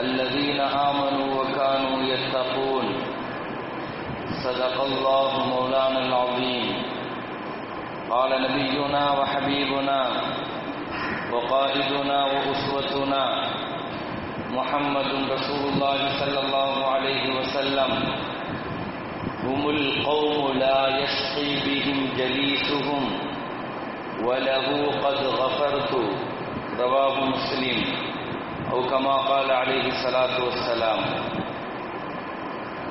الذين آمنوا وكانوا يتقون. صدق الله مولانا العظيم. قال نبينا وحبيبنا وقائدنا وأسوتنا محمد رسول الله صلى الله عليه وسلم. هم القوم لا يشقي بهم جليسهم وله قد غفرت. رواه مسلم. او comma கால் அலிஹி சலாத்து வசலாம்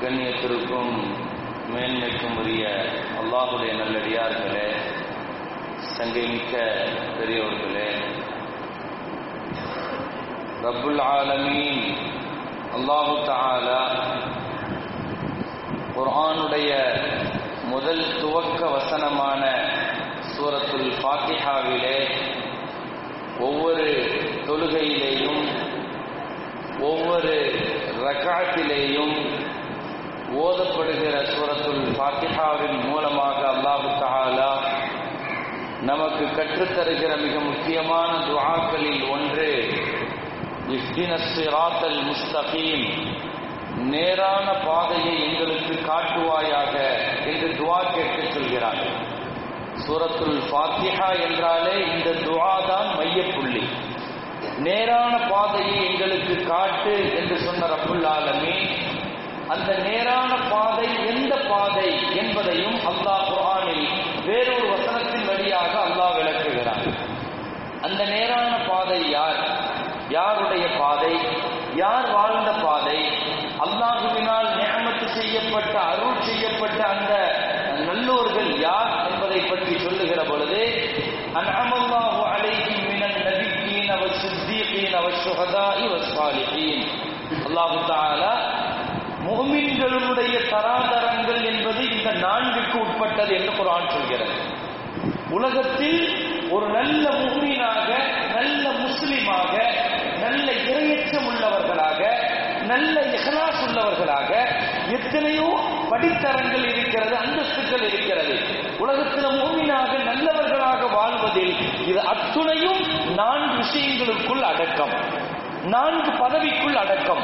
கண்ணியத்திற்கும் மேன்மைக்கும் உரிய அல்லாஹுடைய நல்லடியார்களே சங்கைமிக்க பெரியவர்களே ரப்புல் ஆலமீன் அல்லாஹு தாலா குர்ஆனுடைய முதல் துவக்க வசனமான சூரத்துல் ஃபாத்திஹாவிலே ஒவ்வொரு தொழுகையிலேயும் ஒவ்வொரு ரகாத்திலேயும் ஓதப்படுகிற சூரத்துல் ஃபாத்திஹாவின் மூலமாக அல்லாஹு தஹாலா நமக்கு கற்றுத்தருகிற மிக முக்கியமான துவாக்களில் ஒன்று இஃப்தினஸ் முஸ்தகீம் நேரான பாதையை எங்களுக்கு காட்டுவாயாக என்று துவா கேட்டு சொல்கிறார்கள். சூரத்துல் ஃபாத்திஹா என்றாலே இந்த துவா தான் மையப்புள்ளி. நேரான பாதையை எங்களுக்கு காட்டு என்று சொன்ன ரப்புல் அந்த நேரான பாதை எந்த பாதை என்பதையும் அல்லாஹ் குரானில் வேறொரு வசனத்தின் வழியாக அல்லாஹ் விளக்குகிறார் அந்த நேரான பாதை யார்? யாருடைய பாதை? யார் வாழ்ந்த பாதை அல்லாஹுவினால் நியமத்து செய்யப்பட்ட அருள் செய்யப்பட்ட அந்த நல்லோர்கள் யார் என்பதை பற்றி சொல்லுகிற பொழுது அன்அமல்லாஹு அலைஹிம் மினன் நபியீன வஸ்ஸித்தீகீன வஷ்ஷுஹதாஇ தராதரங்கள் என்பது இந்த நான்குக்கு உட்பட்டது என்று குரான் சொல்கிறது. உலகத்தில் ஒரு நல்ல முஹ்மீனாக நல்ல முஸ்லிமாக நல்ல இரையச்சம் உள்ளவர்களாக நல்ல இஹலாஸ் உள்ளவர்களாக எத்தனையோ படித்தரங்கள் இருக்கிறது அந்தஸ்துகள் இருக்கிறது. உலகத்தில் மூமினாக நல்லவர்களாக வாழ்வதில் இது அத்துணையும் நான்கு விஷயங்களுக்குள் அடக்கம். நான்கு பதவிக்குள் அடக்கம்.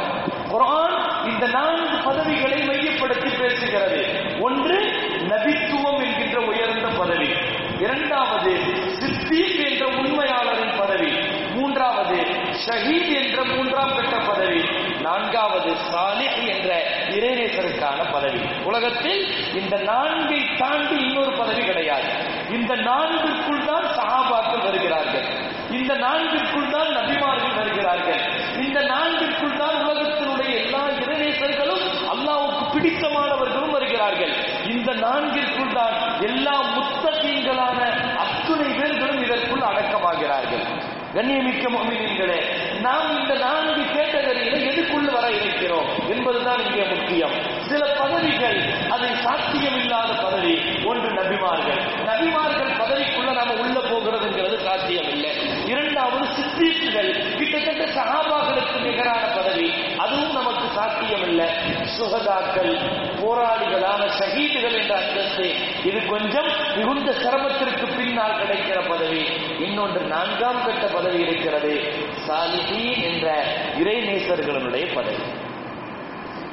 குரான் இந்த நான்கு பதவிகளை மையப்படுத்தி பேசுகிறது. ஒன்று நபித்துவம் என்கின்ற உயர்ந்த பதவி. இரண்டாவது சித்தீக் என்ற உண்மையாளரின் பதவி. மூன்றாவது ஷஹீத் என்ற மூன்றாம் கட்ட பதவி. நான்காவது சாலிஹ் என்ற இறைநேசருக்கான பதவி. உலகத்தில் இந்த நான்கை தாண்டி இன்னொரு பதவி கிடையாது. இந்த நான்கிற்குள் தான் சகாபாக்கள் வருகிறார்கள். இந்த நான்கிற்குள் தான் நபிமார்கள் வருகிறார்கள் இந்த நான்கிற்குள் தான் உலகத்தினுடைய எல்லா இறைநேசர்களும் அல்லாவுக்கு பிடித்தமானவர்களும் வருகிறார்கள் இந்த நான்கிற்குள் தான் எல்லா முத்தகீன்களான அத்துணை பேர்களும் இதற்குள் அடக்கமாகிறார்கள் கண்ணியமிக்க மொமினீன்களே நாம் இந்த நான்கு கேட்டகரியில எதுக்குள்ள வர இருக்கிறோம் என்பதுதான் இங்கே முக்கியம். சில பதவிகள் அது சாத்தியமில்லாத பதவி ஒன்று நபிமார்கள். நபிமார்கள் பதவிக்குள்ள நாம உள்ள போகிறதுங்கிறது சாத்தியம் இல்லை இரண்டாவது சித்தீக்குகள் கிட்டத்தட்ட சகாபாக்களுக்கு நிகரான பதவி அதுவும் நமக்கு சாத்தியம் இல்லை சுகதாக்கள் போராளிகளான ஷகீதுகள் என்ற அந்தஸ்து இது கொஞ்சம் மிகுந்த சிரமத்திற்கு பின்னால் கிடைக்கிற பதவி. இன்னொன்று நான்காம் கட்ட பதவி இருக்கிறது. சாலிஹீன் என்ற இறைநேசர்களுடைய பதவி.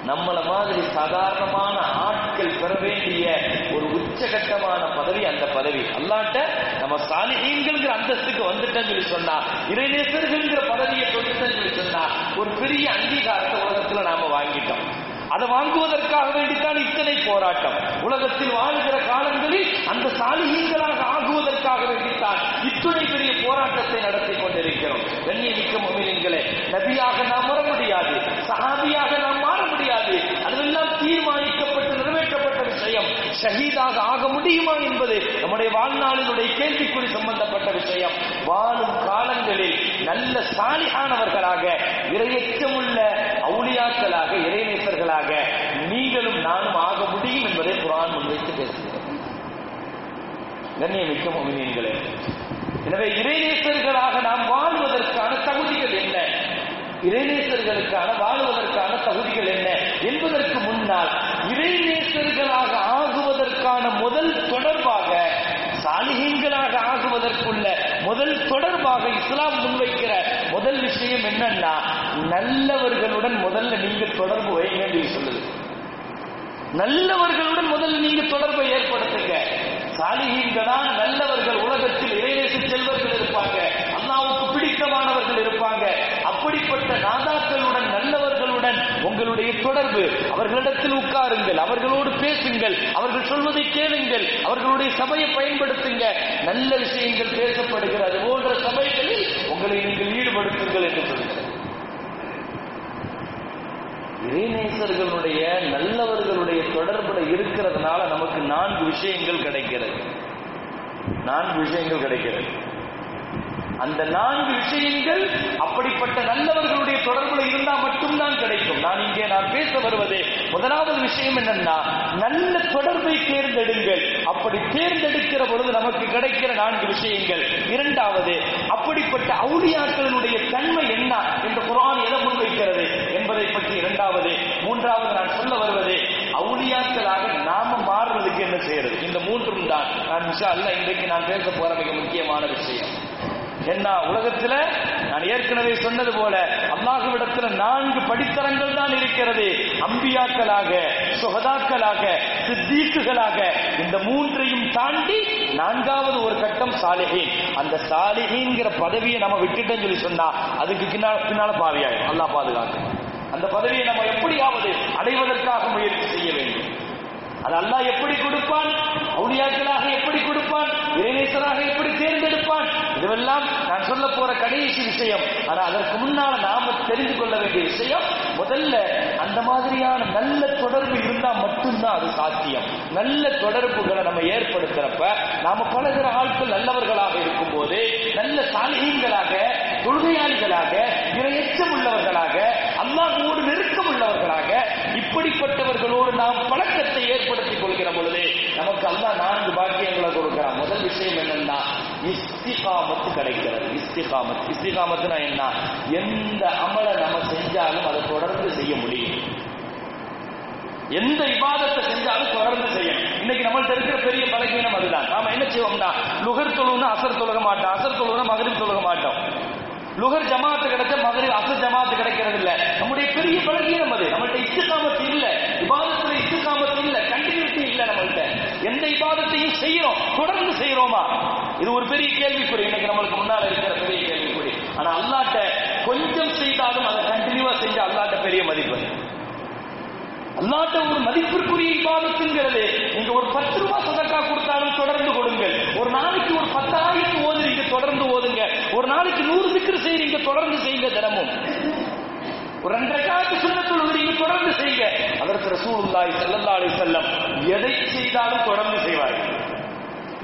நம்மள மாதிரி சாதாரணமான ஆட்கள் பெற வேண்டிய ஒரு உச்சகட்டமான பதவி அந்த பதவி. அல்லாட்ட நம்ம சாலிஹீன்கிற அந்தஸ்துக்கு வந்துட்டேன்னு சொல்லி சொன்னா இறைநேசர்கள்ங்கிற பதவியை தொட்டுட்டேன்னு சொல்லி சொன்னா ஒரு பெரிய அங்கீகாரத்தை உலகத்துல நாம வாங்கிட்டோம். அதை வாங்குவதற்காக வேண்டித்தான் இத்தனை போராட்டம். உலகத்தில் வாழ்கிற காலங்களில் அந்த சாலிகளாக ஆகுவதற்காக வேண்டித்தான் இத்துணை பெரிய போராட்டத்தை நடத்தி கொண்டிருக்கிறோம். கண்ணியமிக்க மொமினின்களே நபியாக நாம் வர முடியாது சஹாபியாக நாம் மாற முடியாது. அதெல்லாம் தீர்மானிக்கப்பட்டு நிறைவேற்றப்பட்ட விஷயம். ஷஹீதாக ஆக முடியுமா என்பது நம்முடைய வாழ்நாளினுடைய கேள்விக்குறி சம்பந்தப்பட்ட விஷயம். வாழும் காலங்களில் நல்ல சாலிகானவர்களாக இரையற்றமுள்ள அவுளியாக்களாக இறைநேசர்களாக நீங்களும் நானும் ஆக முடியும் என்பதை குரான் முன்வைத்து பேசுகிறது. கண்ணியமிக்க மொமினீன்களே எனவே இறைநேசர்களாக நாம் வாழ்வதற்கான தகுதிகள் என்ன? இறைநேசர்களுக்கான வாழ்வதற்கான தகுதிகள் என்ன? என்பதற்கு முன்னால் இறைநேசர்களாக ஆகுவதற்கான முதல் தொடர்பாக சாலிகங்களாக ஆகுவதற்குள்ள முதல் தொடர்பாக இஸ்லாம் முன்வைக்கிற முதல் விஷயம் என்னன்னா நல்லவர்களுடன் முதல்ல நீங்க தொடர்பு வைங்க என்று சொல்லுது. நல்லவர்களுடன் முதல்ல நீங்க தொடர்பை ஏற்படுத்துங்க. சாலிகீன்களான நல்லவர்கள் உலகத்தில் இறைநேச செல்வர்கள் இருப்பாங்க. அல்லாவுக்கு பிடித்தமானவர்கள் இருப்பாங்க. அப்படிப்பட்ட நாதாக்களுடன் நல்லவர்களுடன் உங்களுடைய தொடர்பு. அவர்களிடத்தில் உட்காருங்கள் அவர்களோடு பேசுங்கள் அவர்கள் சொல்வதை கேளுங்கள் அவர்களுடைய சபையை பயன்படுத்துங்க. நல்ல விஷயங்கள் பேசப்படுகிற அது போன்ற சபைகளில் உங்களை நீங்கள் ஈடுபடுத்துங்கள் என்று சொல்லுங்கள் வீணேசர்களுடைய நல்லவர்களுடைய தொடர்புல இருக்கிறதுனால நமக்கு நான்கு விஷயங்கள் கிடைக்கிறது. நான்கு விஷயங்கள் கிடைக்கிறது. அந்த நான்கு விஷயங்கள் அப்படிப்பட்ட நல்லவர்களுடைய தொடர்புல இருந்தா மட்டும்தான் கிடைக்கும். நான் இங்கே நான் பேச வருவது முதலாவது விஷயம் என்னன்னா நல்ல தொடர்பை தேர்ந்தெடுங்கள். அப்படி தேர்ந்தெடுக்கிற பொழுது நமக்கு கிடைக்கிற நான்கு விஷயங்கள். இரண்டாவது அப்படிப்பட்ட அவுளியாக்களினுடைய தன்மை என்ன என்று குரான் எதை முன்வைக்கிறது என்பதை பற்றி இரண்டாவது மூன்றாவது நான் சொல்ல வருவது அவுளியாக்களாக நாம மாறுவதற்கு என்ன செய்யறது? இந்த மூன்றும் தான். நான் மிஷா அல்ல இன்றைக்கு நான் பேச போற மிக முக்கியமான விஷயம். என்ன உலகத்துல நான் ஏற்கனவே சொன்னது போல அல்லாஹுவிடத்துல நான்கு படித்தரங்கள் தான் இருக்கிறது. அம்பியாக்களாக சுகதாக்களாக சித்தீக்குகளாக இந்த மூன்றையும் தாண்டி நான்காவது ஒரு கட்டம் சாலிஹீன். அந்த சாலிஹீன்கிற பதவியை நம்ம விட்டுட்டோம்னு சொல்லி சொன்னா அதுக்கு பின்னால பின்னால பாவியாகும் அல்லாஹ் பாதுகாக்கும். அந்த பதவியை நம்ம எப்படியாவது அடைவதற்காக முயற்சி செய்ய வேண்டும். அது அல்லாஹ் எப்படி கொடுப்பான்? அவுளியாக்களாக எப்படி கொடுப்பான்? இறைநேசராக எப்படி தேர்ந்தெடுப்பான்? இதுவெல்லாம் நான் சொல்ல போற கடைசி விஷயம். ஆனா அதற்கு முன்னால் நாம தெரிந்து கொள்ள வேண்டிய விஷயம் முதல்ல அந்த மாதிரியான நல்ல தொடர்பு இருந்தா மட்டும்தான் அது சாத்தியம். நல்ல தொடர்புகளை நம்ம ஏற்படுத்துறப்ப நாம பழகிற ஆட்கள் நல்லவர்களாக இருக்கும் போது நல்ல சாலிகங்களாக தொழுகையாளிகளாக இரையச்சம் உள்ளவர்களாக அல்லாஹோடு நெருக்கம் உள்ளவர்களாக இப்படிப்பட்டவர்களோடு நாம் பழக்கத்தை ஏற்படுத்திக் கொள்கிற பொழுது நமக்கு அல்லாஹ் நான்கு பாக்கியங்களை கொடுக்கிறான். முதல் விஷயம் என்னன்னா இஸ்திகாமத்து கிடைக்கிறது. இஸ்திகாமத் இஸ்திகாமத்துனா என்ன? எந்த அமலை நம்ம செஞ்சாலும் அதை தொடர்ந்து செய்ய முடியும். எந்த விவாதத்தை செஞ்சாலும் தொடர்ந்து செய்யணும். இன்னைக்கு நம்மள்ட்ட இருக்கிற பெரிய பலகீனம் அதுதான். நாம என்ன செய்வோம்னா லுகர் தொழுன்னு அசர் தொழுக மாட்டோம். அசர் தொழுனா மகரிப் தொழுக மாட்டோம். லுகர் ஜமாத்து கிடைச்ச மகரிப் அசர் ஜமாத்து கிடைக்கிறது இல்ல நம்முடைய பெரிய பலகீனம் அது நம்மள்ட்ட இஸ்திகாமத்து இல்ல. இட்டு இஸ்திகாமத்து இல்ல. கண்டினியூட்டி இல்ல நம்மள்ட்ட. எந்த விவாதத்தையும் செய்யறோம். தொடர்ந்து செய்யறோமா? இது ஒரு பெரிய கேள்விக்குறி. இன்னைக்கு நம்மளுக்கு முன்னால இருக்கிற பெரிய கேள்விக்குறி. ஆனா அல்லாட்ட கொஞ்சம் செய்தாலும் அதை கண்டினியூவா செஞ்ச அல்லாட்ட பெரிய மதிப்பு. அல்லாட்ட ஒரு மதிப்பிற்குரிய இபாதத்துங்கிறது. நீங்க ஒரு பத்து ரூபாய் சதக்கா கொடுத்தாலும் தொடர்ந்து கொடுங்கள். ஒரு நாளைக்கு ஒரு பத்தாயிரத்து ஓதுறீங்க தொடர்ந்து ஓதுங்க. ஒரு நாளைக்கு நூறு சிக்கர் செய்றீங்க தொடர்ந்து செய்யுங்க தினமும். ஒரு ரெண்டரை காலத்து சுண்ணத்துள் நீங்க தொடர்ந்து செய்யுங்க. அதற்கு ரசூலுல்லாய் ஸல்லல்லாஹு அலைஹி வஸல்லம் எதை செய்தாலும் தொடர்ந்து செய்வார்கள்.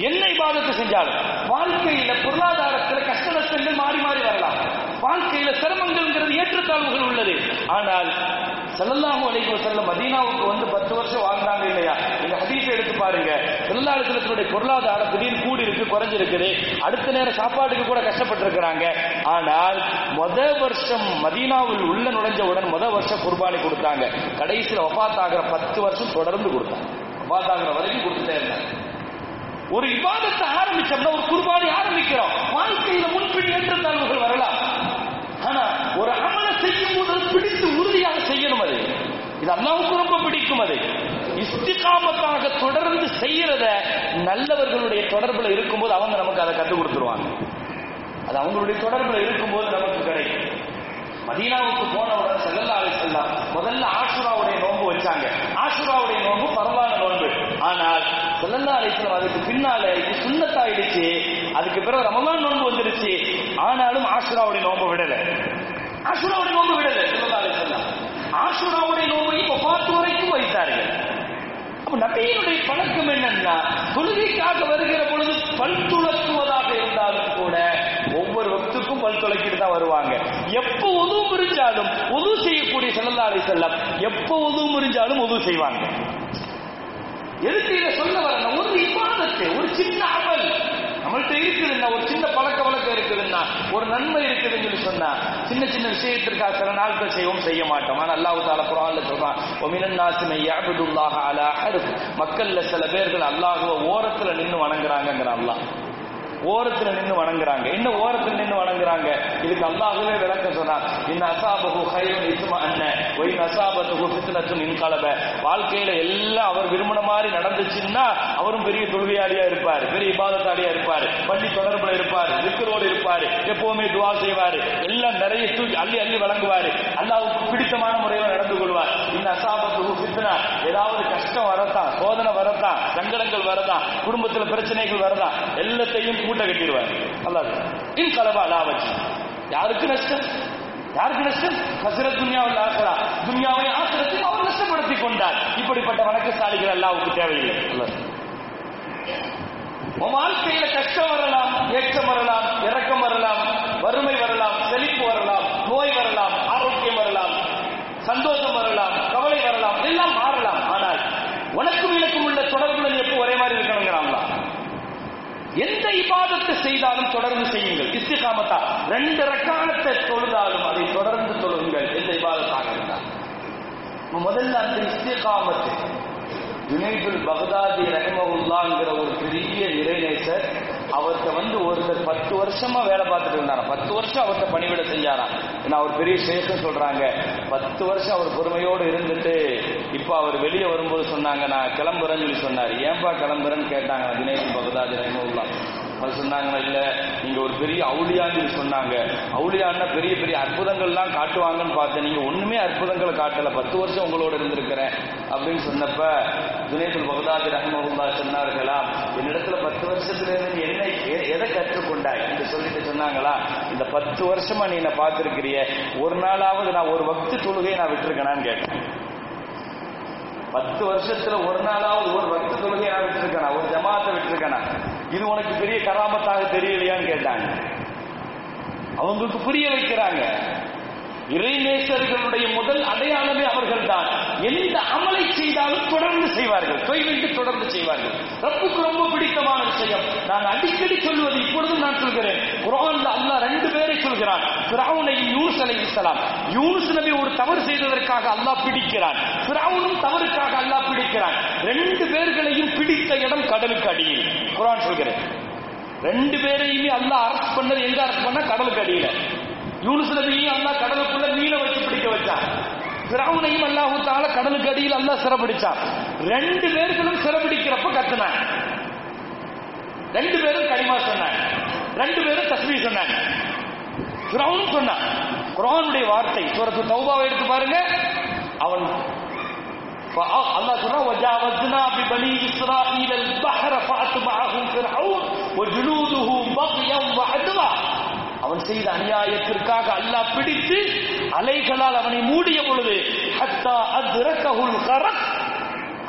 என்ன இபாதத்தை செஞ்சாலும்? வாழ்க்கையில பொருளாதாரத்துல கஷ்ட நஷ்டங்கள் மாறி மாறி வரலாம். வாழ்க்கையில சிரமங்கள்ங்கிறது ஏற்றத்தாழ்வுகள் உள்ளது. ஆனால் ஸல்லல்லாஹு அலைஹி செல்ல மதீனாவுக்கு வந்து பத்து வருஷம் வாழ்ந்தாங்க இல்லையா? இந்த ஹதீஸை எடுத்து பாருங்க. ஸல்லல்லாஹு பொருளாதாரம் திடீர்னு கூடி இருக்கு குறைஞ்சிருக்குது. அடுத்த நேரம் சாப்பாட்டுக்கு கூட கஷ்டப்பட்டு இருக்கிறாங்க ஆனால் முத வருஷம் மதீனாவில் உள்ள நுழைஞ்சவுடன் முத வருஷம் குர்பானி கொடுத்தாங்க. கடைசியில் ஒஃபாத்தாகிற பத்து வருஷம் தொடர்ந்து கொடுத்தாங்க. வஃபாத் வரைக்கும் கொடுத்துட்டே இருந்தாங்க. ஒரு விவாதத்தை ஆரம்பிச்சோம்னா ஒரு குர்பானி ஆரம்பிக்கிறோம். வாழ்க்கையில முன்பின் ஏற்றத்தாழ்வுகள் வரலாம். ஆனா ஒரு அமலை செய்யும் போது அது பிடித்து உறுதியாக செய்யணும் அது. இது அல்லாவுக்கு ரொம்ப பிடிக்கும் அது. இஸ்திகாமத்தாக தொடர்ந்து செய்யறத நல்லவர்களுடைய தொடர்புல இருக்கும்போது அவங்க நமக்கு அதை கற்றுக் கொடுத்துருவாங்க. அது அவங்களுடைய தொடர்புல இருக்கும்போது நமக்கு கிடைக்கும். மதீனாவுக்கு போனவுடன் செல்லல்லா செல்லாம் முதல்ல ஆசுராவுடைய நோன்பு வச்சாங்க. ஆசுராவுடைய நோன்பு பரவான நோன்பு. ஆனால் செல்லல்லா அலிஸ்லாம் அதுக்கு பின்னால இது சுண்ணத்தாயிடுச்சு. அதுக்கு பிறகு ரமலான் நோன்பு வந்துருச்சு. ஆனாலும் ஆசுராவுடைய நோன்பு விடல. ஆசுராவுடைய நோன்பு விடல செல்லல்லா அலிஸ்லாம் ஆசுராவுடைய நோன்பை இப்போ பார்த்து வரைக்கும் வைத்தார்கள். அப்ப நபியினுடைய பழக்கம் என்னன்னா தொழுகைக்காக வருகிற பொழுது பல் துளக்குவதாக இருந்தாலும் கூட பல் துளக்கிட்டு தான் வருவாங்க. எப்ப உதவு முறிஞ்சாலும் உதவு செய்யக்கூடிய செல்லல்லாரை செல்லம் எப்ப உதவு முறிஞ்சாலும் உதவு செய்வாங்க. எதுக்கு இதை சொல்ல வரணும் ஒரு இபாதத்து ஒரு சின்ன அமல். நம்மள்கிட்ட இருக்குதுன்னா ஒரு சின்ன பழக்க வழக்கம் இருக்குதுன்னா ஒரு நன்மை இருக்குதுன்னு சொல்லி சொன்னா சின்ன சின்ன விஷயத்திற்காக சில நாட்கள் செய்வோம் செய்ய மாட்டோம். ஆனா அல்லாஹு தால குரான்ல சொல்றான் ஒமினாசிமை நாசிமை அலா ஹர்ஃப் மக்கள்ல சில பேர்கள் அல்லாஹுவ ஓரத்துல நின்று வணங்குறாங்கங்கிற அல்லாஹ். ஓரத்துல நின்று வணங்குறாங்க. என்ன ஓரத்துல நின்று வணங்குறாங்க? இதுக்கு அல்லாஹுவே விளக்கம் சொன்னான் இந்த அசாபகு ஹைவன் இஸ்மா அண்ணன் ஒய் அசாபத்துகு ஃபித்னத்துன் இன்கலப. வாழ்க்கையில எல்லாம் அவர் விரும்பின மாதிரி நடந்துச்சுன்னா அவரும் பெரிய தொழுகையாளியா இருப்பார் பெரிய இபாதத்தாளியா இருப்பார் பள்ளி தொடர்புல இருப்பார் விக்கரோடு இருப்பார் எப்பவுமே துவா செய்வார் எல்லாம் நிறைய தூக்கி அள்ளி அள்ளி வழங்குவார். அல்லாஹ்வுக்கு பிடித்தமான முறையில் நடந்து கொள்வார். இந்த அசாபத்துகு ஃபித்னா. ஏதாவது கஷ்டம் வரத்தான் சோதனை வரத்தான் சங்கடங்கள் வரதான் குடும்பத்துல பிரச்சனைகள் வரதான் எல்லாத்தையும் மூட்டை கட்டிடுவார். அல்லாது இன் கலபா லாவச்சி யாருக்கு நஷ்டம்? யாருக்கு நஷ்டம்? ஹசரத் துன்யாவில் ஆசரா. துன்யாவை ஆசிரத்தில் அவர் நஷ்டப்படுத்தி கொண்டார். இப்படிப்பட்ட வணக்கசாலிகள் அல்லாவுக்கு தேவையில்லை. அல்லது உன் வாழ்க்கையில கஷ்டம் வரலாம் ஏற்றம் வரலாம் இறக்கம் வரலாம் வறுமை வரலாம் செழிப்பு வரலாம் நோய் வரலாம் ஆரோக்கியம் வரலாம் சந்தோஷம் வரலாம் கவலை வரலாம் எல்லாம் மாறலாம் ஆனால் உனக்கும் எனக்கும் உள்ள தொடர்புல நீ எப்போ ஒரே மாதிரி இருக்கணுங்கிறாங்களா எந்த இபாதத்தை செய்தாலும் தொடர்ந்து செய்யுங்கள். இஸ்திகாமத்தா. ரெண்டு ரக்காலத்தை தொழுதாலும் அதை தொடர்ந்து தொழுங்கள் என்ற இவாதத்தாக இருந்தார். முதல்ல அந்த இஸ்திகாமத்து. யுனைதுல் பகதாதி ரஹமவுல்லாங்கிற ஒரு பெரிய இறைநேசர் அவர்கிட்ட வந்து ஒருத்தர் பத்து வருஷமா வேலை பார்த்துட்டு இருந்தாராம். பத்து வருஷம் அவர்கிட்ட பணிவிட செஞ்சாராம். ஏன்னா அவர் பெரிய சேஷம் சொல்றாங்க. பத்து வருஷம் அவர் பொறுமையோடு இருந்துட்டு இப்போ அவர் வெளியே வரும்போது சொன்னாங்க நான் கிளம்புறேன்னு சொல்லி சொன்னார். ஏன்பா கிளம்புறேன்னு கேட்டாங்க? தினேஷ் பகதாதி ரஹமவுல்லா அது சொன்னாங்களா இல்ல நீங்க ஒரு பெரிய அவுளியான்னு சொன்னாங்க. அவுளியான்னா பெரிய பெரிய அற்புதங்கள்லாம் காட்டுவாங்கன்னு பார்த்தேன். நீங்க ஒண்ணுமே அற்புதங்களை காட்டல. பத்து வருஷம் உங்களோட இருந்திருக்கிறேன். அப்படின்னு சொன்னப்ப துணைத்துல் பகதாதி ரஹமகுல்லா சொன்னார்களா? என்னிடத்துல பத்து வருஷத்துல இருந்து என்ன எதை கற்றுக்கொண்டாய்? என்று சொல்லிட்டு சொன்னாங்களா? இந்த பத்து வருஷமா நீ என்ன பார்த்திருக்கிறிய. ஒரு நாளாவது நான் ஒரு பக்தி தொழுகையை நான் விட்டுருக்கேனான்னு கேட்டேன். பத்து வருஷத்துல ஒரு நாளாவது ஒரு பக்த தொழுகையை நான் விட்டுருக்கேனா? ஒரு ஜமாத்தை விட்டுருக்கேனா? இது உனக்கு பெரிய கராமத்தாக தெரியலையான்னு கேட்டாங்க. அவங்களுக்கு புரிய வைக்கிறாங்க. இறைநேசர்களுடைய முதல் அடையாளமே அவர்கள்தான். எந்த அமலை செய்தாலும் தொடர்ந்து செய்வார்கள். தொய்விட்டு தொடர்ந்து செய்வார்கள். ரப்புக்கு ரொம்ப பிடித்தமான விஷயம். நான் அடிக்கடி சொல்வது இப்பொழுதும் நான் சொல்கிறேன். குரான்ல அல்லாஹ் ரெண்டு பேரை சொல்கிறான். ஃபிரௌனையும் யூனுஸ் அலைஹிஸ்ஸலாம் யூனுஸ் நபி ஒரு தவறு செய்ததற்காக அல்லாஹ் பிடிக்கிறான். ஃபிரௌனும் தவறுக்காக அல்லாஹ் பிடிக்கிறான். ரெண்டு பேர்களையும் பிடித்த இடம் கடலுக்கு அடியில். குரான் சொல்கிறேன். ரெண்டு பேரையுமே அல்லாஹ் அரசு பண்ணது எங்க அரசு பண்ண கடலுக்கு அடியில. யூனுஸ் நபியையும் அல்லாஹ் கடலுக்குள்ள மீன வச்சு பிடிக்க வச்சான். பிராவுனையும் அல்லாஹூத்தால கடலுக்கு அடியில் அல்லாஹ் சிறப்பிடிச்சான் ரெண்டு பேர்களும் சிறப்பிடிக்கிறப்ப கத்துனாங்க ரெண்டு பேரும் களிமா சொன்னாங்க ரெண்டு பேரும் தஸ்மி சொன்னாங்க பிராவுன் சொன்னான். குரானுடைய வார்த்தை சூரத்து தௌபாவை எடுத்து பாருங்க. அவன் அல்லாஹ் சொல்றா வஜாவத்னா பி பனி இஸ்ராயீல் அல் பஹர ஃபஅத்பஅஹும் ஃபிர்அவுன் வஜுலூதுஹு பக்யம் வஅத்வா. அவன் செய்த அநியாயத்திற்காக அல்லாஹ் பிடித்து அலைகளால் அவனை மூடிய பொழுது ஹத்தா அத்ரக்கஹுல் கரக்.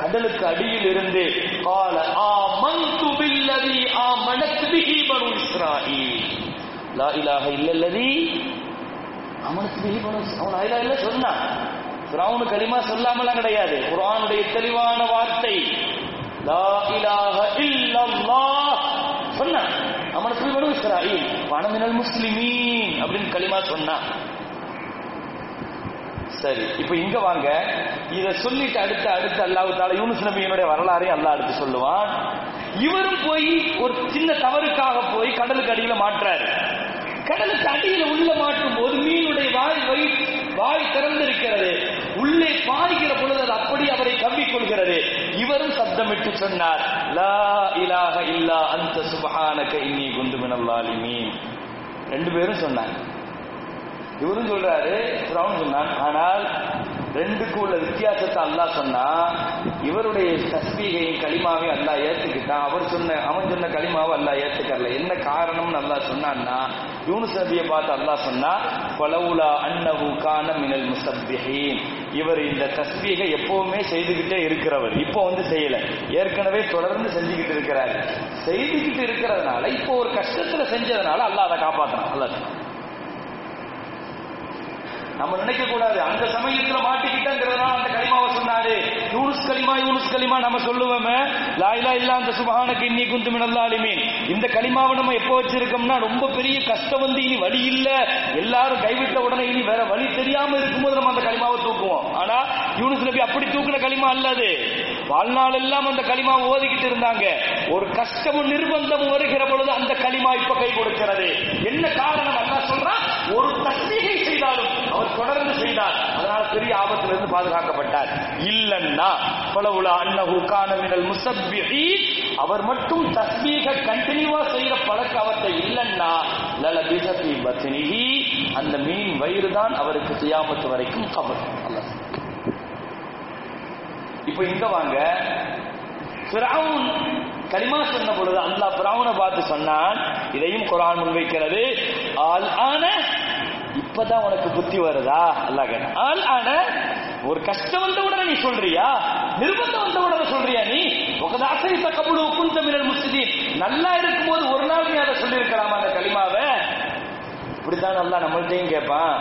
கடலுக்கு அடியில் இருந்து கால ஆமந்து பில்லதி ஆமனத் பிஹி பனு இஸ்ராயீல். லா இலாஹ இல்லல்லதி ஆமனத் பிஹி பனு அவன் அயிலா இல்ல சொன்னான். ஃபிரௌனு கலிமா சொல்லாமலாம் கிடையாது. குர்ஆனுடைய தெளிவான வார்த்தை லா இலாஹ இல்லல்லாஹ் சொன்னான். இஸ்ராயில் வனமினல் முஸ்லிமீன் அப்படின்னு களிமா சொன்னா. சரி இப்ப இங்க வாங்க. இத சொல்லிட்டு அடுத்த அடுத்து அல்லாஹ் தால யூனுஸ் நபியினுடைய வரலாறையும் அல்லாஹ் அடுத்து சொல்லுவான். இவரும் போய் ஒரு சின்ன தவறுக்காக போய் கடலுக்கு அடியில மாட்டுறாரு. கடலுக்கு அடியில உள்ள மாட்டும் போது மீனுடைய வாய் வை வாய் திறந்திருக்கிறது. உள்ளே பாய்கிற பொழுது அது அப்படி அவரை கவ்விக் கொள்கிறது. இவரும் சப்தமிட்டு சொன்னார். லா இலாக இல்லா அந்த சுபஹானக இன்னி குந்து மினல்லாலிமீன் ரெண்டு பேரும் சொன்னாங்க. இவரும் சொல்றாரு ஃபிரௌன் சொன்னான் ஆனால் ரெண்டுக்கும் உள்ள வித்தியாசத்தை அல்லாஹ் சொன்னா இவருடைய தஸ்பீகையும் களிமாவையும் அல்லா ஏத்துக்கிட்டான். அவர் சொன்ன அவன் சொன்ன களிமாவை அல்லாஹ் ஏத்துக்கறல. என்ன காரணம்னு அல்லா சொன்னான்னா யூனுஸ் நபியை பார்த்து அல்லாஹ் சொன்னா பலவுலா அன்னஹு கான மினல் முசப்பிஹீன். இவர் இந்த தஸ்பீகை எப்பவுமே செய்துகிட்டே இருக்கிறவர். இப்போ வந்து செய்யல. ஏற்கனவே தொடர்ந்து செஞ்சுக்கிட்டு இருக்கிறார். செய்துக்கிட்டு இருக்கிறதுனால இப்போ ஒரு கஷ்டத்துல செஞ்சதுனால அல்லாஹ் அதை காப்பாத்தணும் அல்லாஹ் நம்ம நினைக்க கூடாது. அந்த சமயத்துல மாட்டிக்கிட்டங்கிறதுனால அந்த களிமாவை சொன்னாரு. யூனுஸ் களிமா யூனுஸ் களிமா நம்ம சொல்லுவோமே. லாயிலா இல்ல அந்த சுபஹானக்கு இன்னி குந்து மினல்லாலிமீன் இந்த களிமாவை நம்ம எப்போ வச்சிருக்கோம்னா ரொம்ப பெரிய கஷ்டம் வந்து இனி வழி இல்ல. எல்லாரும் கைவிட்ட உடனே இனி வேற வழி தெரியாம இருக்கும்போது நம்ம அந்த களிமாவை தூக்குவோம். ஆனா யூனுஸ் நபி அப்படி தூக்குன களிமா அல்லது வாழ்நாள் எல்லாம் அந்த களிமா ஓதிக்கிட்டு இருந்தாங்க. ஒரு கஷ்டமும் நிர்பந்தமும் வருகிற பொழுது அந்த களிமா இப்ப கை கொடுக்கிறது. என்ன காரணம்? சொல்றான் ஒரு தஸ்மீகை செய்தாலும் அவர் தொடர்ந்து செய்தார். அதனால பெரிய ஆபத்திலிருந்து பாதுகாக்கப்பட்டார். இல்லன்னா பலவுலா அன்னஹு கான மினல் முசப்பிஹீன் அவர் மட்டும் தஸ்மீக கண்டினியூவா செய்யற பழக்க அவர்கிட்ட இல்லன்னா லல பிசபி பத்னிஹி அந்த மீன் வயிறு தான் அவருக்கு செய்யாமத்து வரைக்கும் கபர். அல்லாஹ் இப்போ இங்க வாங்க ஃபிரௌன் சொன்ன பொழுது அல்லாஹ் ஃபிரௌனை பார்த்து சொன்னான் இதையும் குரான் முன்வைக்கிறது. ஆல் ஆன இப்பதான் உனக்கு புத்தி வருதா? அல்லாஹ் கேட்டான். ஆல் ஆன ஒரு கஷ்டம் வந்த உடனே நீ சொல்றியா? நிர்பந்தம் வந்த உடனே சொல்றியா நீ? உகத அசைத்த கபுடு குந்த மினல் முஸ்லிம் நல்லா இருக்கும்போது ஒரு நாள் நீ அதை சொல்லியிருக்கலாமா அந்த கலிமாவை? இப்படித்தான் நல்லா நம்மள்ட்டையும் கேட்பான்.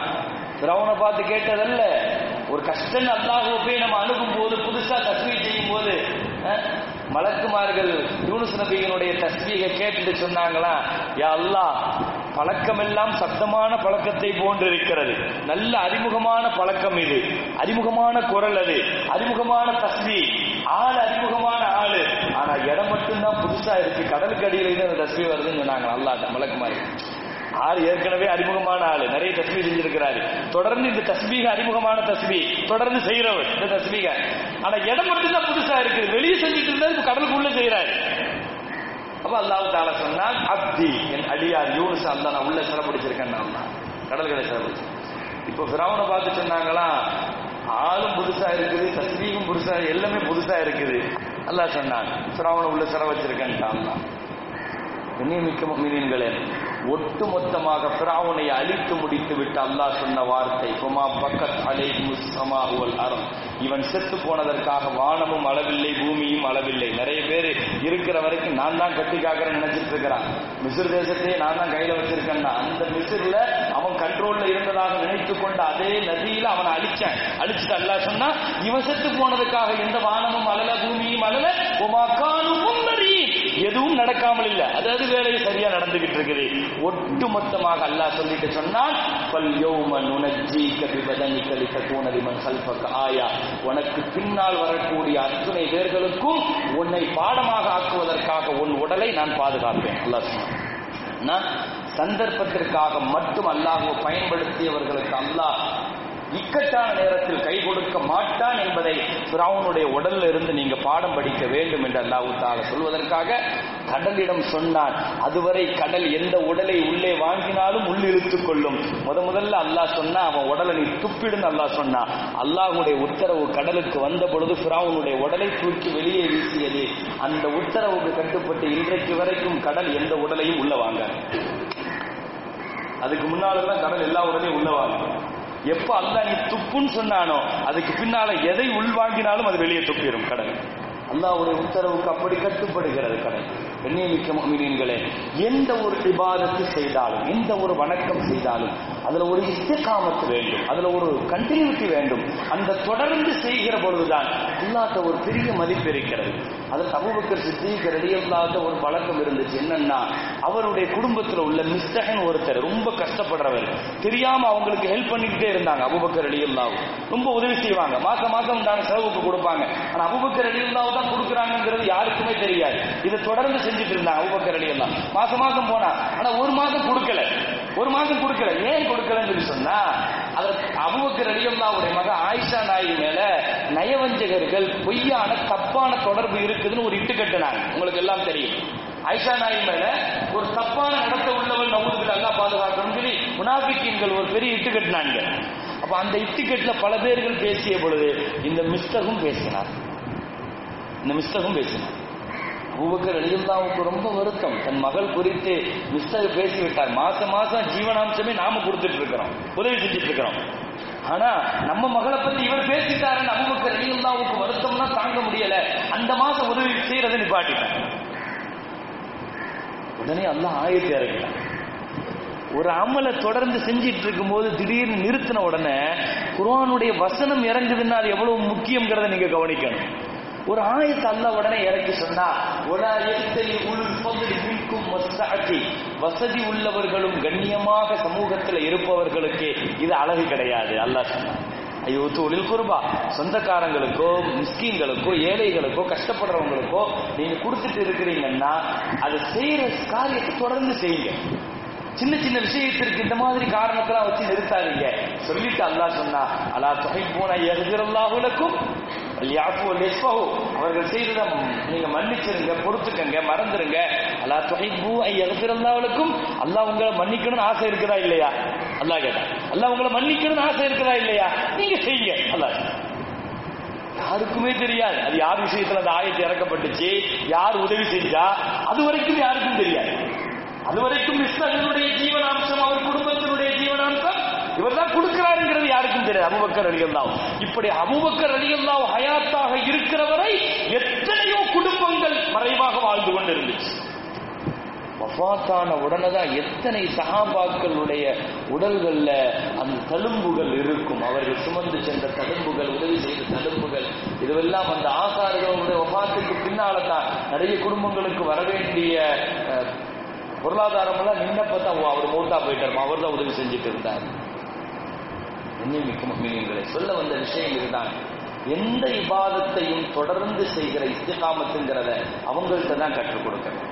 பிரவனை பார்த்து கேட்டதல்ல. ஒரு கஷ்டம் அல்லாஹ் போய் நம்ம அணுகும் போது புதுசா தஸ்வீர் செய்யும் போது மலக்குமார்கள் யூனுஸ் நபியினுடைய தஸ்மீகை கேட்டுட்டு சொன்னாங்களா யா அல்லாஹ் பழக்கமெல்லாம் சத்தமான பழக்கத்தை போன்று இருக்கிறது நல்ல அறிமுகமான பழக்கம் இது. அறிமுகமான குரல் அது. அறிமுகமான தஸ்மி ஆள் அறிமுகமான ஆளு. ஆனா இடம் மட்டும்தான் புதுசா இருக்கு. கடலுக்கு அடியில இருந்து அந்த தஸ்மி வருதுன்னு சொன்னாங்க. அல்லாஹ் மலக்குமார்கள் ஆள் ஏற்கனவே அறிமுகமான ஆளு. நிறைய தஸ்மீ செஞ்சிருக்கிறாரு. தொடர்ந்து இந்த தஸ்மீக அறிமுகமான தஸ்மீ தொடர்ந்து செய்யறவர் இந்த தஸ்மீக ஆனா இடம் மட்டும்தான் புதுசா இருக்குது வெளியே செஞ்சுட்டு இருந்தா இப்ப கடலுக்குள்ள செய்யறாரு அப்ப அல்லாஹ் தால சொன்னால் அப்தி. என் அடியார் யூனிஸ் அல்லா நான் உள்ள சிறப்பிடிச்சிருக்கேன் நான் கடல்களை சிறப்பிடிச்சு இப்போ பிராவனை பார்த்து சொன்னாங்களா ஆளும் புதுசா இருக்குது தஸ்மீகம் புதுசா எல்லாமே புதுசா இருக்குது. அல்லாஹ் சொன்னான் பிராவனை உள்ள சிற வச்சிருக்கேன் தான் கண்ணியமிக்க மீனின்களே ஒட்டு மொத்தமாக அழித்து முடித்து விட்டு அல்லாஹ் சொன்ன வார்த்தை குமா பக்கத் அலை முஸ்ஸமா அறம் இவன் செத்து போனதற்காக வானமும் அளவில்லை பூமியும் அளவில்லை. நிறைய பேர் இருக்கிற வரைக்கும் நான் தான் கட்டி நினைச்சிட்டு இருக்கிறான். மிசிர் தேசத்தையே நான் தான் கையில வச்சிருக்கேன்னா அந்த மிசிர்ல அவன் கண்ட்ரோல்ல இருந்ததாக நினைத்து கொண்ட அதே நதியில அவனை அழிச்சான். அழிச்சுட்டு அல்லாஹ் சொன்னா இவன் செத்து போனதுக்காக எந்த வானமும் அழல பூமியும் அழல உமாக்கானும் எதுவும் நடக்காமல் இல்லை. அதாவது வேலையை சரியா நடந்துகிட்டு இருக்குது. ஒட்டு மொத்தமாக அல்லாஹ் சொல்லிட்டு சொன்னால் பல் யௌம நுனஜ்ஜீக பிபதனிக லிதகூன லிமன் கல்ஃபக. ஆயா உனக்கு பின்னால் வரக்கூடிய அத்துணை பேர்களுக்கும் உன்னை பாடமாக ஆக்குவதற்காக உன் உடலை நான் பாதுகாப்பேன். அல்லாஹ் சொன்னான். நான் சந்தர்ப்பத்திற்காக மட்டும் அல்லாஹ்வை பயன்படுத்தியவர்களுக்கு அல்லாஹ் இக்கட்டான நேரத்தில் கை கொடுக்க மாட்டான் என்பதை பிராவுனுடைய உடல்ல இருந்து நீங்க பாடம் படிக்க வேண்டும் என்று அல்லாஹு தால சொல்வதற்காக கடலிடம் சொன்னான். அதுவரை கடல் எந்த உடலை உள்ளே வாங்கினாலும் உள்ளிழுத்துக் கொள்ளும். முத முதல்ல அல்லாஹ் சொன்னா அவன் உடலை நீ துப்பிடுன்னு அல்லாஹ் சொன்னான் அல்லாஹுடைய உத்தரவு கடலுக்கு வந்த பொழுது பிராவுனுடைய உடலை தூக்கி வெளியே வீசியது. அந்த உத்தரவுக்கு கட்டுப்பட்டு இன்றைக்கு வரைக்கும் கடல் எந்த உடலையும் உள்ள வாங்க அதுக்கு முன்னாலெல்லாம் கடல் எல்லா உடலையும் உள்ள வாங்க எப்ப அல்லாஹ் நீ துப்புன்னு சொன்னானோ அதுக்கு பின்னால எதை உள்வாங்கினாலும் அது வெளியே துப்பிடும் கடல். அல்லாவுடைய உத்தரவுக்கு அப்படி கட்டுப்படுகிறது கடல். கண்ணியமிக்க மீனீன்களே எந்த ஒரு விவாதத்தை செய்தாலும் எந்த ஒரு வணக்கம் செய்தாலும் அதுல ஒரு இஸ்திகாமத்து வேண்டும் அதுல ஒரு கண்டினியூட்டி வேண்டும். அந்த தொடர்ந்து செய்கிற பொழுதுதான் இல்லாத ஒரு பெரிய மதிப்பு இருக்கிறது. அது சமூகத்தில் சித்திக்கு இல்லாத ஒரு பழக்கம் இருந்துச்சு. என்னன்னா அவருடைய குடும்பத்தில் உள்ள மிஸ்டகன் ஒருத்தர் ரொம்ப கஷ்டப்படுறவர். தெரியாம அவங்களுக்கு ஹெல்ப் பண்ணிக்கிட்டே இருந்தாங்க அபுபக்கர் ரெடியல்லாவும் ரொம்ப உதவி செய்வாங்க. மாசம் மாசம் உண்டான செலவுக்கு கொடுப்பாங்க. ஆனா அபுபக்கர் ரெடியல்லாவும் தான் கொடுக்குறாங்கிறது யாருக்குமே தெரியாது. இதை தொடர்ந்து செஞ்சுட்டு இருந்தாங்க அபுபக்கர் எல்லாம் மாசம் மாசம் போனா. ஆனா ஒரு மாதம் கொடுக்கல. ஒரு மாதம் கொடுக்கல. ஏன் கொடுக்கலன்னு சொல்லி சொன்னா அதற்கு அபுபக்கர் ரெடியல்லாவுடைய மக ஆயிஷா நாயி மேல நயவஞ்சகர்கள் பொய்யான தப்பான தொடர்பு இருக்குதுன்னு ஒரு இட்டு கட்டினாங்க. உங்களுக்கு எல்லாம் தெரியும். ஐஷா நாயி மேல ஒரு தப்பான நடத்த உள்ளவள் நவுதுகள் எல்லாம் பாதுகாக்கணும் சொல்லி முனாபிக்கீன்கள் ஒரு பெரிய இட்டு கட்டினாங்க. அப்ப அந்த இட்டிக்கெட்ல பல பேர்கள் பேசிய பொழுது இந்த மிஸ்டகும் பேசினார். இந்த மிஸ்டகும் பேசினார். அபூபக்கர் எழுதியிருந்தாவுக்கு ரொம்ப வருத்தம். தன் மகள் குறித்து மிஸ்டர் பேசிவிட்டார். மாசம் மாசம் ஜீவனாம்சமே நாம கொடுத்துட்டு இருக்கிறோம் உதவி செஞ்சுட்டு இருக்கிறோம் ஆனா நம்ம மகளை பத்தி இவர் பேசிட்டாருன்னு அபூபக்கர் எழுதியிருந்தாவுக்கு வருத்தம்னா தாங்க முடியல. அந்த மாசம் உதவி செய்யறதை நிப்பாட்டிட்டார். உடனே அல்லாஹ் ஆயத்தை இறக்கிட்டான். ஒரு அமலை தொடர்ந்து செஞ்சிட்டு இருக்கும் போது திடீர்னு நிறுத்தின உடனே குரானுடைய வசனம் இறங்குதுன்னா அது எவ்வளவு முக்கியங்கிறத நீங்க கவனிக்கணும். ஒரு ஆயத்தை அல்ல உடனே இறக்கி சொன்னா ஒலா எத்தலி உள் மின்கும் வஸ்ஸஅதி. வசதி உள்ளவர்களும் கண்ணியமாக சமூகத்தில் இருப்பவர்களுக்கு இது அழகு கிடையாது. அல்லாஹ் சொன்னான். ஐயோ தொழில் குருபா. சொந்தக்காரங்களுக்கோ மிஸ்கீன்களுக்கோ ஏழைகளுக்கோ கஷ்டப்படுறவங்களுக்கோ நீங்க கொடுத்துட்டு இருக்கிறீங்கன்னா அதை செய்யற காரியத்தை தொடர்ந்து செய்யுங்க. சின்ன சின்ன விஷயத்திற்கு இந்த மாதிரி காரணத்தெல்லாம் வச்சு நிறுத்தாதீங்க. சொல்லிட்டு அல்லாஹ் சொன்னா அல்லா தொகை போன எதிரல்லாஹுலக்கும் அவர்கள் செய்ததை நீங்க மன்னிச்சிருங்க பொறுத்துக்கங்க மறந்துருங்க. அல்லா தொகை பூ அல்லா உங்களை மன்னிக்கணும்னு ஆசை இருக்குதா இல்லையா? அல்லா கேட்டா. அல்லா உங்களை மன்னிக்கணும்னு ஆசை இருக்குதா இல்லையா? நீங்க செய்யுங்க. அல்லா யாருக்குமே தெரியாது. அது யார் விஷயத்துல அந்த ஆயத்தை இறக்கப்பட்டுச்சு? யார் உதவி செஞ்சா? அது வரைக்கும் யாருக்கும் தெரியாது. அது வரைக்கும் இஸ்லாமியனுடைய ஜீவனாம்சம் அவர் குடும்பத்தினுடைய ஜீவனாம்சம் இவர் தான் கொடுக்கிறாருங்கிறது யாருக்கும் தெரியாது. அபுபக்கர் அலிகல்லாவும் இப்படி அபுபக்கர் அலிகல்லாவ் ஹயாத்தாக இருக்கிறவரை எத்தனையோ குடும்பங்கள் மறைவாக வாழ்ந்து கொண்டு இருந்துச்சு வஃபாத்தான உடனே தான் எத்தனை சகாபாக்களுடைய உடல்கள்ல அந்த தழும்புகள் இருக்கும். அவர்கள் சுமந்து சென்ற தழும்புகள் உதவி செய்த தழும்புகள் இதுவெல்லாம் அந்த ஆசாரிகளுடைய வஃபாத்துக்கு பின்னால தான் நிறைய குடும்பங்களுக்கு வரவேண்டிய அஹ், பொருளாதாரம் எல்லாம் நின்னப்ப தான் அவர் மூத்தா போயிட்டார் அவர் தான் உதவி செஞ்சுட்டு இருந்தார். மிக்க சொல்ல வந்த விஷயம் இதுதான். எந்த இபாதத்தையும் தொடர்ந்து செய்கிற இஸ்திகாமத்துங்கிறத அவங்கள்ட்ட தான் கற்றுக் கொடுக்கணும்.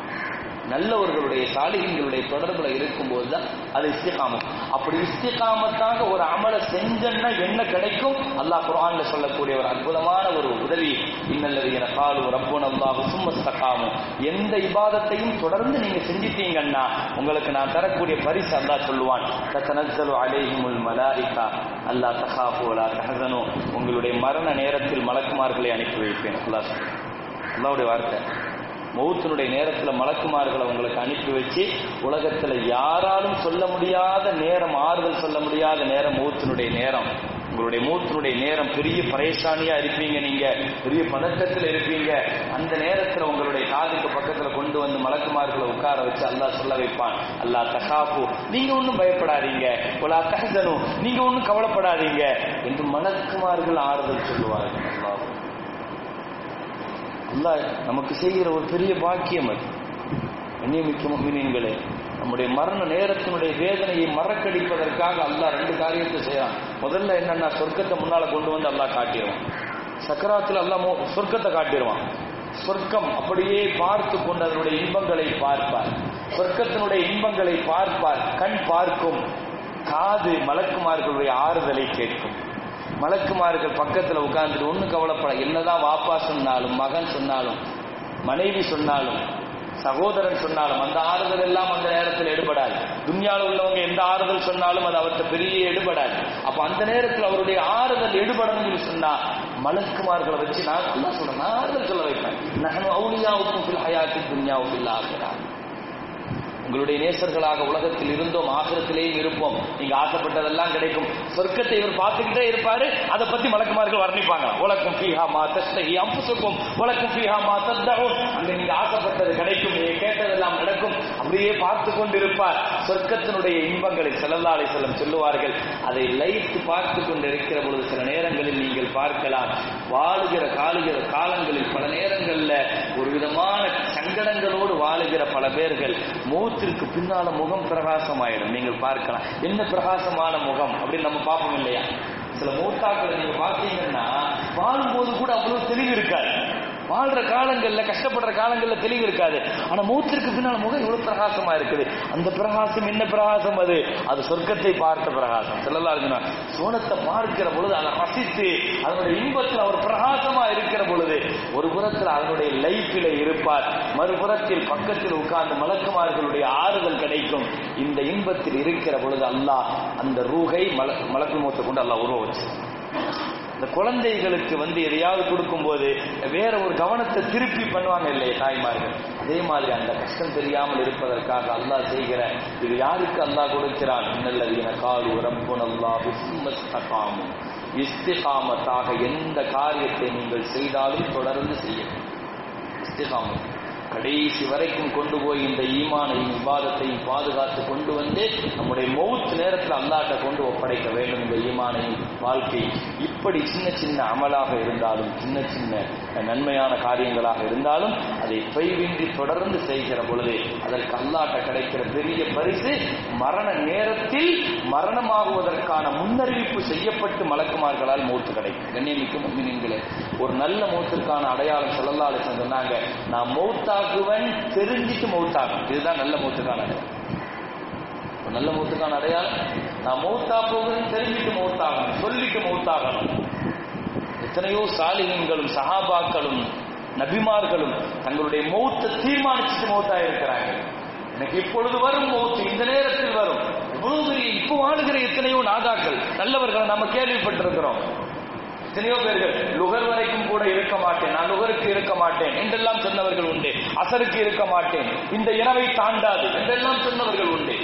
நல்லவர்களுடைய சாலிகங்களுடைய தொடர்புல இருக்கும்போது தான் அது இஸ்திகாமம். அப்படி இஸ்திகாமத்தாக ஒரு அமலை செஞ்சன்னா என்ன கிடைக்கும்? அல்லாஹ் குரான்ல சொல்லக்கூடிய ஒரு அற்புதமான ஒரு உதவி. இன்னல்லது என காலு ரப்புன் அல்லாஹு சும்மஸ்தகாமும் எந்த இபாதத்தையும் தொடர்ந்து நீங்க செஞ்சிட்டீங்கன்னா உங்களுக்கு நான் தரக்கூடிய பரிசு அல்லாஹ் சொல்லுவான் தத்தனஸ்ஸலு அலேஹிமுல் மலாரிகா அல்லாஹ் தகா போலா தஹசனு உங்களுடைய மரண நேரத்தில் மலக்குமார்களை அனுப்பி வைப்பேன். அல்லாஹ் அல்லாவுடைய வார்த்தை. மௌத்தினுடைய நேரத்தில் மலக்குமார்களை உங்களுக்கு அனுப்பி வச்சு உலகத்தில் யாராலும் சொல்ல முடியாத நேரம் ஆறுதல் சொல்ல முடியாத நேரம் மௌத்தினுடைய நேரம். உங்களுடைய மூத்தினுடைய நேரம் பெரிய பரேஷானியா இருப்பீங்க நீங்க. பெரிய பதட்டத்தில் இருப்பீங்க. அந்த நேரத்தில் உங்களுடைய காதுக்கு பக்கத்தில் கொண்டு வந்து மலக்குமார்களை உட்கார வச்சு அல்லா சொல்ல வைப்பான். அல்லாஹ் தகாப்பு நீங்க ஒன்றும் பயப்படாதீங்க. ஒலா தகதனும் நீங்க ஒன்றும் கவலைப்படாதீங்க. என்று மலக்குமார்கள் ஆறுதல் சொல்லுவார்கள். அல்லாஹ் நமக்கு செய்கிற ஒரு பெரிய பாக்கியம் அது. கண்ணியமிக்க முக்மினீன்களே நம்முடைய மரண நேரத்தினுடைய வேதனையை மறக்கடிப்பதற்காக அல்லாஹ் ரெண்டு காரியத்தை செய்யறான். முதல்ல என்னன்னா சொர்க்கத்தை முன்னால கொண்டு வந்து அல்லாஹ் காட்டிடுவான். சக்கராத்தில் அல்லாஹ் சொர்க்கத்தை காட்டிடுவான். சொர்க்கம் அப்படியே பார்த்து கொண்டு அதனுடைய இன்பங்களை பார்ப்பார். சொர்க்கத்தினுடைய இன்பங்களை பார்ப்பார். கண் பார்க்கும். காது மலக்குமார்களுடைய ஆறுதலை கேட்கும். மலக்குமார்கள் பக்கத்தில் உட்கார்ந்துட்டு ஒன்றும் கவலைப்பட என்னதான் வாப்பா சொன்னாலும் மகன் சொன்னாலும் மனைவி சொன்னாலும் சகோதரன் சொன்னாலும் அந்த ஆறுதல் எல்லாம் அந்த நேரத்தில் எடுபடாது. துன்யாவில் உள்ளவங்க எந்த ஆறுதல் சொன்னாலும் அது அவர்கிட்ட பெரிய எடுபடாது. அப்ப அந்த நேரத்தில் அவருடைய ஆறுதல் எடுபடணும்னு சொன்னா மலக்குமார்களை வச்சு நான் நல்லா சொல்றேன் நான் ஆறுதல் சொல்ல வைப்பேன். நகனும் அவுளியாவுக்கும் ஃபில் ஹயாத்தி துன்யாவுக்கும் உங்களுடைய நேசர்களாக உலகத்தில் இருந்தோம் ஆகிரத்திலேயும் இருப்போம். நீங்க ஆசைப்பட்டதெல்லாம் கிடைக்கும். சொர்க்கத்தை இவர் பார்த்துக்கிட்டே இருப்பாரு. அதை பத்தி மலக்குமார்கள் வர்ணிப்பாங்க. உலகம் ஃபீஹா மா தஸ்தஹி அம்புசுக்கும் உலகம் ஃபீஹா மா தத்தஹும் அங்க நீங்க ஆசைப்பட்டது கிடைக்கும். நீங்க கேட்டதெல்லாம் நடக்கும். அப்படியே பார்த்து கொண்டிருப்பார். சொர்க்கத்தினுடைய இன்பங்களை ஸல்லல்லாஹு செல்லம் சொல்லுவார்கள் அதை லைத்து பார்த்து கொண்டிருக்கிற பொழுது சில நேரங்களில் நீங்கள் பார்க்கலாம். வாழுகிற காலுகிற காலங்களில் பல நேரங்களில் ஒரு விதமான சங்கடங்களோடு வாழுகிற பல பேர்கள் முகத்திற்கு பின்னால முகம் பிரகாசமாயிடும். நீங்கள் பார்க்கலாம். என்ன பிரகாசமான முகம்? அப்படின்னு நம்ம பார்ப்போம் இல்லையா? சில மூத்தாக்களை நீங்க பார்த்தீங்கன்னா வாழும்போது கூட அவ்வளவு தெளிவு இருக்காது. வாழ்ற காலங்கள்ல கஷ்டப்படுற காலங்கள்ல தெளிவு இருக்காது. ஆனா மூத்திற்கு பின்னால் முகம் இவ்வளவு பிரகாசமா இருக்குது. அந்த பிரகாசம் என்ன பிரகாசம் அது? அது சொர்க்கத்தை பார்த்த பிரகாசம். செல்லலா இருக்குன்னா சோனத்தை பார்க்கிற பொழுது அதை ரசித்து அதனுடைய இன்பத்தில் அவர் பிரகாசமா இருக்கிற பொழுது ஒரு புறத்தில் அதனுடைய லைஃபில இருப்பார். மறுபுறத்தில் பக்கத்தில் உட்கார்ந்து மலக்குமார்களுடைய ஆறுதல் கிடைக்கும். இந்த இன்பத்தில் இருக்கிற பொழுது அல்லாஹ் அந்த ரூகை மல மலக்கு மூத்த கொண்டு அல்லாஹ் உருவ வச்சு. இந்த குழந்தைகளுக்கு வந்து எதையாவது கொடுக்கும்போது வேற ஒரு கவனத்தை திருப்பி பண்ணுவாங்க இல்லையே தாய்மார்கள்? அதே மாதிரி அந்த கஷ்டம் தெரியாமல் இருப்பதற்காக அல்லாஹ் செய்கிற இது யாருக்கு அல்லாஹ் கொடுக்கிறான்? இன்னல்லதீன காலு ரப்புன் அல்லாஹ் இஸ்மஸ்தகாமும் இஸ்திகாமத்தாக எந்த காரியத்தை நீங்கள் செய்தாலும் தொடர்ந்து செய்யணும். இஸ்திகாமம் கடைசி வரைக்கும் கொண்டு போய் இந்த ஈமானையும் விவாதத்தையும் பாதுகாத்து கொண்டு வந்து நம்முடைய மௌத் நேரத்தில் அல்லாட்ட கொண்டு ஒப்படைக்க வேண்டும் இந்த ஈமானையும் வாழ்க்கை. இப்படி சின்ன சின்ன அமலாக இருந்தாலும் சின்ன சின்ன நன்மையான காரியங்களாக இருந்தாலும் அதை தொய்வின்றி தொடர்ந்து செய்கிற பொழுது அதற்கு அல்லாட்ட கிடைக்கிற பெரிய பரிசு மரண நேரத்தில் மரணமாகுவதற்கான முன்னறிவிப்பு செய்யப்பட்டு மலக்குமார்களால் மூத்து கிடைக்கும். கண்ணியமிக்க முன்னின்களே ஒரு நல்ல மூத்திற்கான அடையாளம் சொல்லலாறு சொன்னாங்க நான் மௌத்தாக மௌத்தாகுவன் தெரிஞ்சிட்டு மௌத்தாகும் இதுதான் நல்ல மூத்துக்கான அடையாளம். நல்ல மூத்துக்கான அடையாளம் நான் மௌத்தா போகிறேன் தெரிஞ்சிட்டு மௌத்தாகணும். சொல்லிட்டு மௌத்தாகணும். எத்தனையோ சாலிகங்களும் சஹாபாக்களும் நபிமார்களும் தங்களுடைய மௌத்தை தீர்மானிச்சுட்டு மௌத்தா இருக்கிறாங்க. எனக்கு இப்பொழுது வரும் மௌத்து இந்த நேரத்தில் வரும். இவ்வளவு பெரிய இப்போ வாழுகிற எத்தனையோ நாதாக்கள் நல்லவர்களை நம்ம கேள்விப்பட்டிருக்கிறோம். எத்தனையோ பேர்கள் லுகர் வரைக்கும் கூட இருக்க மாட்டேன் நான் லுகருக்கு இருக்க மாட்டேன் என்றெல்லாம் சொன்னவர்கள் உண்டு. அசருக்கு இருக்க மாட்டேன் இந்த இரவை தாண்டாது என்றெல்லாம் சொன்னவர்கள் உண்டு.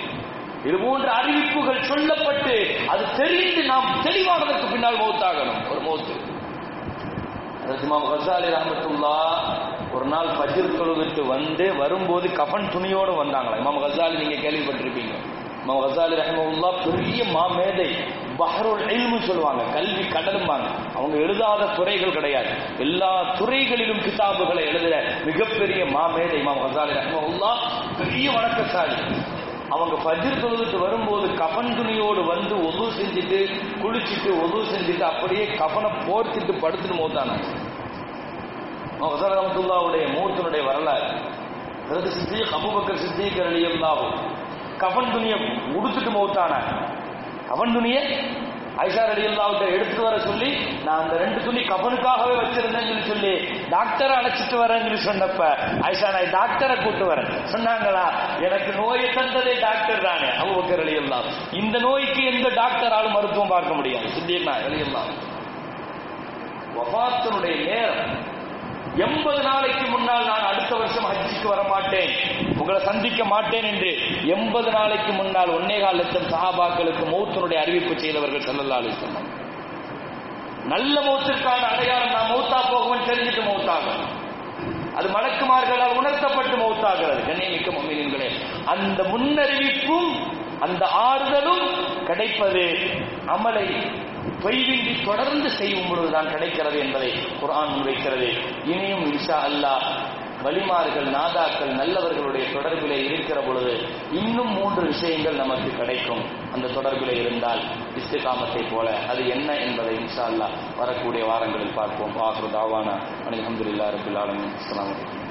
இது போன்ற அறிவிப்புகள் சொல்லப்பட்டு அது தெரிந்து நாம் தெளிவானதற்கு பின்னால் மௌத்தாகணும். ஒரு மௌத்து. அதற்கு இமாம் ஹசாலி ரஹமத்துல்லா ஒரு நாள் பஜிர் தொழுதுட்டு வந்து வரும்போது கஃன் துணியோடு வந்தாங்களா இமாம் ஹசாலி நீங்க கேள்விப்பட்டிருப்பீங்க. இமாம் ஹசாலி ரஹமுல்லா பெரிய மாமேதை பஹருல் இல்மு சொல்லுவாங்க கல்வி கடலும்பாங்க. அவங்க எழுதாத துறைகள் கிடையாது. எல்லா துறைகளிலும் கிதாபுகளை எழுதுற மிகப்பெரிய மாமேதை இமாம் ஹசாலி ரஹமுல்லா பெரிய வணக்கசாலி. அவங்க பஜிர் தொழுதுட்டு வரும்போது கபன் துணியோடு வந்து ஒது செஞ்சுட்டு குளிச்சுட்டு ஒது செஞ்சுட்டு அப்படியே கபனை போர்த்திட்டு படுத்துட்டு மோத்தான ரஹமத்துல்லாவுடைய மூர்த்தனுடைய வரலாறு. பிறகு சித்திக் அபுபக்கர் சித்திகர் அலியல்லாவும் கபன் துணியை உடுத்துட்டு மௌத்தான கஃன் துணியை ஐஷா அலி அல்லாவிட்ட எடுத்துட்டு வர சொல்லி நான் அந்த ரெண்டு துணி கபனுக்காகவே வச்சிருந்தேன்னு சொல்லி சொல்லி டாக்டரை அழைச்சிட்டு வரேன்னு சொல்லி சொன்னப்ப ஐஷா நான் டாக்டரை கூட்டு வரேன். சொன்னாங்களா? எனக்கு நோயை தந்ததே டாக்டர் தானே. அவ்வக்கர் அலி அல்லா இந்த நோய்க்கு எந்த டாக்டராலும் மருத்துவம் பார்க்க முடியாது. சித்தியண்ணா அலி அல்லா வபாத்தனுடைய நேரம் எண்பது நாளைக்கு முன்னால் நான் அடுத்த வருஷம் ஹஜ்ஜிக்கு வர மாட்டேன். உங்களை சந்திக்க மாட்டேன் என்று எண்பது நாளைக்கு முன்னால் ஒன்னேகால் லட்சம் சஹாபாக்களுக்கு மௌத்தனுடைய அறிவிப்பு செய்தவர்கள் செல்லல்லா சொன்னாங்க நல்ல மௌத்திற்கான அடையாளம் நான் மௌத்தா போகும்னு தெரிஞ்சுட்டு மௌத்தாகும் அது மலக்குமார்களால் உணர்த்தப்பட்டு மௌத்தாகிறது. கண்ணியமிக்க மம்மினங்களே அந்த முன்னறிவிப்பும் அந்த ஆறுதலும் கிடைப்பது அமலை பொய்வின்றி தொடர்ந்து செய்யும் பொழுதுதான் கிடைக்கிறது என்பதை குரான் முன்வைக்கிறது இனியும் இன்ஷா அல்லாஹ் வலிமார்கள் நாதாக்கள் நல்லவர்களுடைய தொடர்பிலே இருக்கிற பொழுது இன்னும் மூன்று விஷயங்கள் நமக்கு கிடைக்கும். அந்த தொடர்பிலே இருந்தால் இஸ்திகாமத்தை போல அது என்ன என்பதை இன்ஷா அல்லாஹ் வரக்கூடிய வாரங்களில் பார்ப்போம். ஆஹ்ரு தாவானா. அலமதுல்லா ரபுல் அஸ்லாம் வலைக்கம்